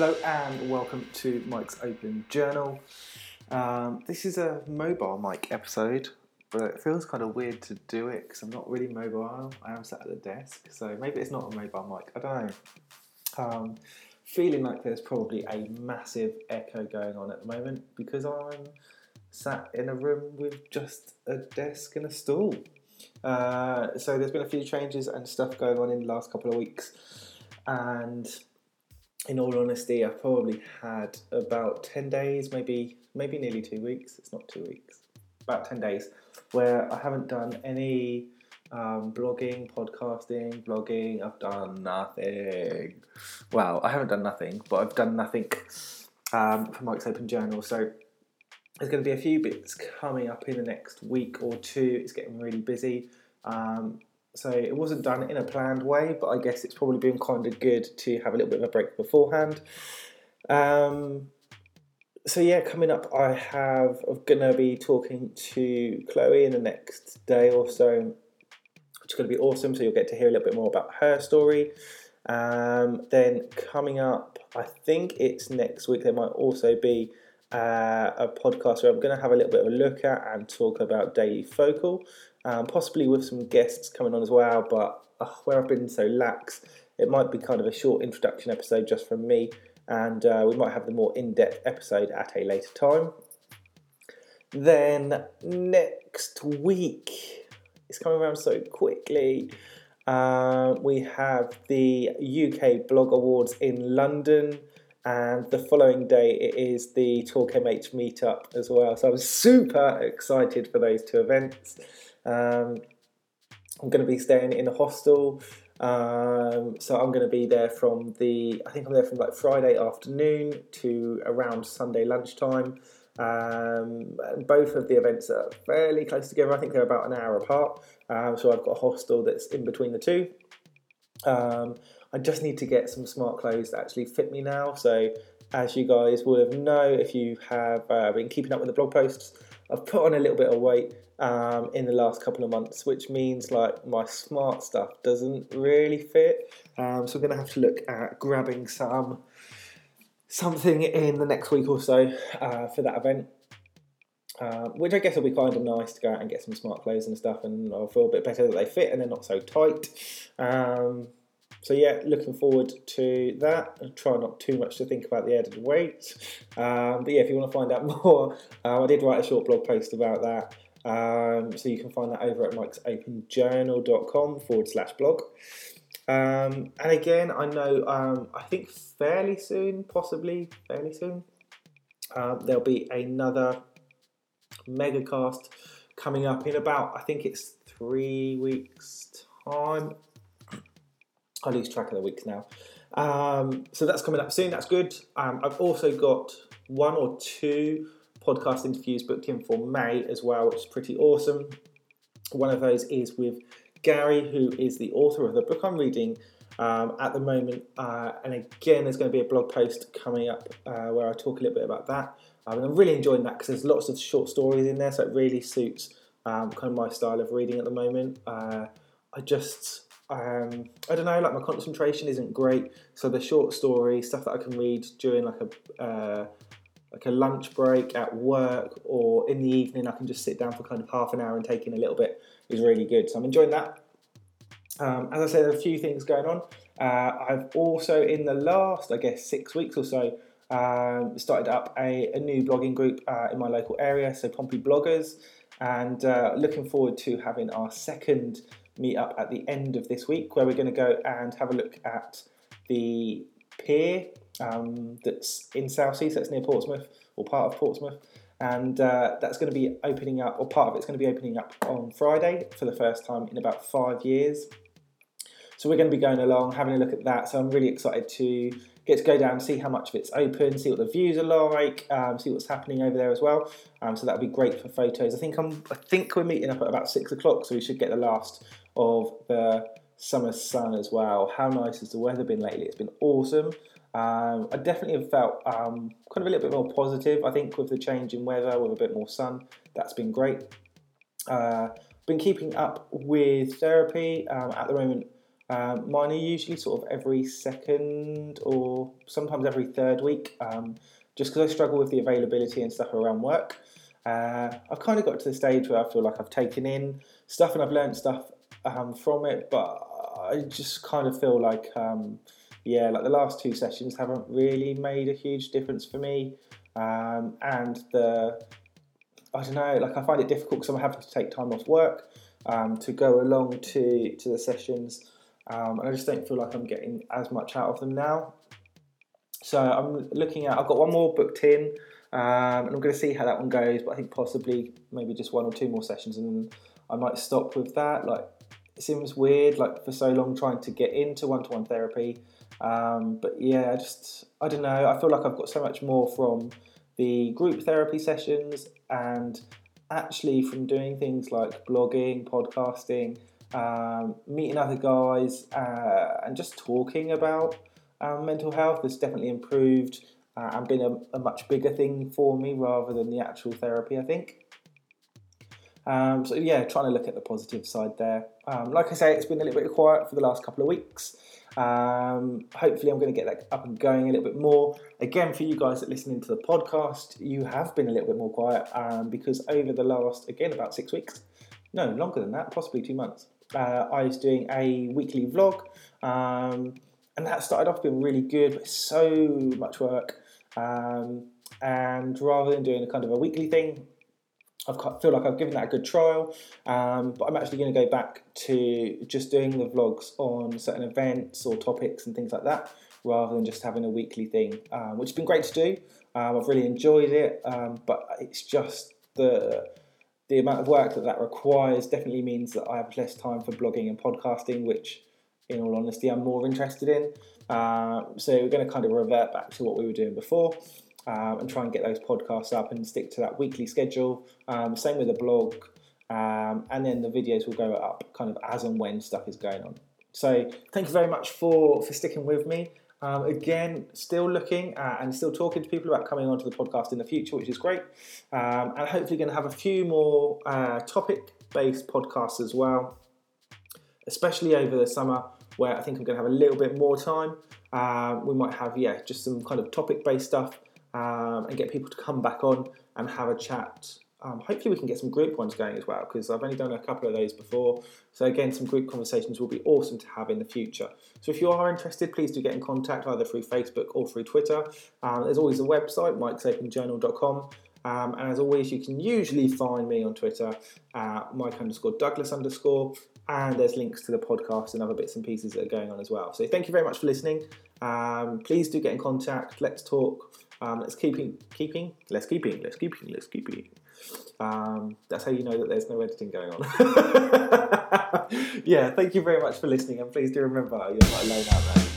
Hello and welcome to Mike's Open Journal. Um, this is a mobile mic episode, but it feels kind of weird to do it because I'm not really mobile. I am sat at the desk, so maybe it's not a mobile mic. I don't know. Um, feeling like there's probably a massive echo going on at the moment because I'm sat in a room with just a desk and a stool. Uh, so there's been a few changes and stuff going on in the last couple of weeks, and in all honesty, I've probably had about ten days, maybe maybe nearly two weeks. It's not two weeks, about ten days, where I haven't done any um, blogging, podcasting, blogging. I've done nothing. Well, I haven't done nothing, but I've done nothing um, for Mike's Open Journal. So there's going to be a few bits coming up in the next week or two. It's getting really busy. Um, so it wasn't done in a planned way, but I guess it's probably been kind of good to have a little bit of a break beforehand. Um, so yeah, coming up, I have I'm gonna be talking to Chloe in the next day or so, which is gonna be awesome. So you'll get to hear a little bit more about her story. Um, then coming up, I think it's next week. There might also be uh, a podcast where I'm going to have a little bit of a look at and talk about Daily Focal, um, possibly with some guests coming on as well. But uh, where I've been so lax, it might be kind of a short introduction episode just from me, and uh, we might have the more in depth episode at a later time. Then next week, it's coming around so quickly. Uh, we have the UK Blog Awards in London and the following day it is the Talk MH meetup as well. So I'm super excited for those two events. Um, I'm going to be staying in a hostel, um, so I'm going to be there from the I think I'm there from like Friday afternoon to around Sunday lunchtime. Um, both of the events are fairly close together. I think they're about an hour apart. Um, so I've got a hostel that's in between the two. Um, I just need to get some smart clothes that actually fit me now. So, as you guys will have know if you have uh, been keeping up with the blog posts, I've put on a little bit of weight um, in the last couple of months, which means like my smart stuff doesn't really fit. Um, so I'm going to have to look at grabbing some something in the next week or so uh, for that event. Uh, which I guess will be kind of nice to go out and get some smart clothes and stuff, and I'll feel a bit better that they fit and they're not so tight. Um, so yeah, looking forward to that. I'll try not too much to think about the added weight. Um, but yeah, if you want to find out more, uh, I did write a short blog post about that. Um, so you can find that over at mikesopenjournal.com forward slash blog. Um, and again, I know, um, I think fairly soon, possibly fairly soon, um, there'll be another megacast coming up in about, I think it's three weeks' time. I lose track of the weeks now. Um, so that's coming up soon. That's good. Um, I've also got one or two podcast interviews booked in for May as well, which is pretty awesome. One of those is with Gary, who is the author of the book I'm reading um, at the moment. Uh, and again, there's going to be a blog post coming up uh, where I talk a little bit about that. Um, and I'm really enjoying that because there's lots of short stories in there, so it really suits um, kind of my style of reading at the moment. Uh, I just um, I don't know, like my concentration isn't great. So the short story stuff that I can read during like a uh, like a lunch break at work or in the evening, I can just sit down for kind of half an hour and take in a little bit is really good. So I'm enjoying that. Um, as I said, there are a few things going on. Uh, I've also in the last, I guess, six weeks or so, um, started up a, a, new blogging group uh, in my local area, so Pompey Bloggers, and uh, looking forward to having our second meet up at the end of this week where we're going to go and have a look at the pier um, that's in Southsea, so it's near Portsmouth or part of Portsmouth. And uh, that's going to be opening up, or part of it's going to be opening up on Friday for the first time in about five years. So we're going to be going along, having a look at that. So I'm really excited to get to go down, see how much of it's open, see what the views are like, um, see what's happening over there as well. Um, so that'll be great for photos. I think I'm, I think we're meeting up at about six o'clock, so we should get the last of the summer sun as well. How nice has the weather been lately? It's been awesome. Um, I definitely have felt um, kind of a little bit more positive. I think with the change in weather, with a bit more sun, that's been great. Uh, been keeping up with therapy. Um, at the moment, Um, mine are usually sort of every second or sometimes every third week, um, just because I struggle with the availability and stuff around work. Uh, I've kind of got to the stage where I feel like I've taken in stuff and I've learned stuff um, from it, but I just kind of feel like, um, yeah, like the last two sessions haven't really made a huge difference for me. Um, and the, I don't know, like I find it difficult because I'm having to take time off work um, to go along to, to the sessions. Um, and I just don't feel like I'm getting as much out of them now. So I'm looking at, I've got one more booked in, um, and I'm going to see how that one goes. But I think possibly maybe just one or two more sessions, and I might stop with that. Like it seems weird, like for so long trying to get into one-to-one therapy. Um, but yeah, I just I don't know. I feel like I've got so much more from the group therapy sessions and actually from doing things like blogging, podcasting, um, meeting other guys, uh, and just talking about um, mental health has definitely improved uh, and been a, a, much bigger thing for me rather than the actual therapy, I think. Um, so, yeah, trying to look at the positive side there. Um, like I say, it's been a little bit quiet for the last couple of weeks. Um, hopefully, I'm going to get that up and going a little bit more. Again, for you guys that listening to the podcast, you have been a little bit more quiet um, because over the last, again, about six weeks, no, longer than that, possibly two months, uh, I was doing a weekly vlog, um, and that started off being really good, but so much work. Um, and rather than doing a kind of a weekly thing, I feel like I've given that a good trial, um, but I'm actually going to go back to just doing the vlogs on certain events or topics and things like that, rather than just having a weekly thing, um, which has been great to do. Um, I've really enjoyed it, um, but it's just the the amount of work that that requires definitely means that I have less time for blogging and podcasting, which, in all honesty, I'm more interested in. Uh, so we're going to kind of revert back to what we were doing before. Um, and try and get those podcasts up and stick to that weekly schedule. Um, same with the blog, um, and then the videos will go up kind of as and when stuff is going on. So thank you very much for for sticking with me. Um, again, still looking and still talking to people about coming onto the podcast in the future, which is great. Um, and hopefully, going to have a few more uh, topic based podcasts as well, especially over the summer, where I think I'm going to have a little bit more time. Uh, we might have, yeah, just some kind of topic based stuff um, and get people to come back on and have a chat. Um, hopefully, we can get some group ones going as well because I've only done a couple of those before. So, again, some group conversations will be awesome to have in the future. So, if you are interested, please do get in contact either through Facebook or through Twitter. Um, there's always a website, mikesopenjournal.com. Um, and as always, you can usually find me on Twitter, uh, Mike underscore Douglas underscore, and there's links to the podcast and other bits and pieces that are going on as well. So thank you very much for listening. Um, please do get in contact. Let's talk. Um, let's keeping keeping let's keeping let's keeping let's keeping. Um, that's how you know that there's no editing going on. yeah, thank you very much for listening, and please do remember you're not alone out there.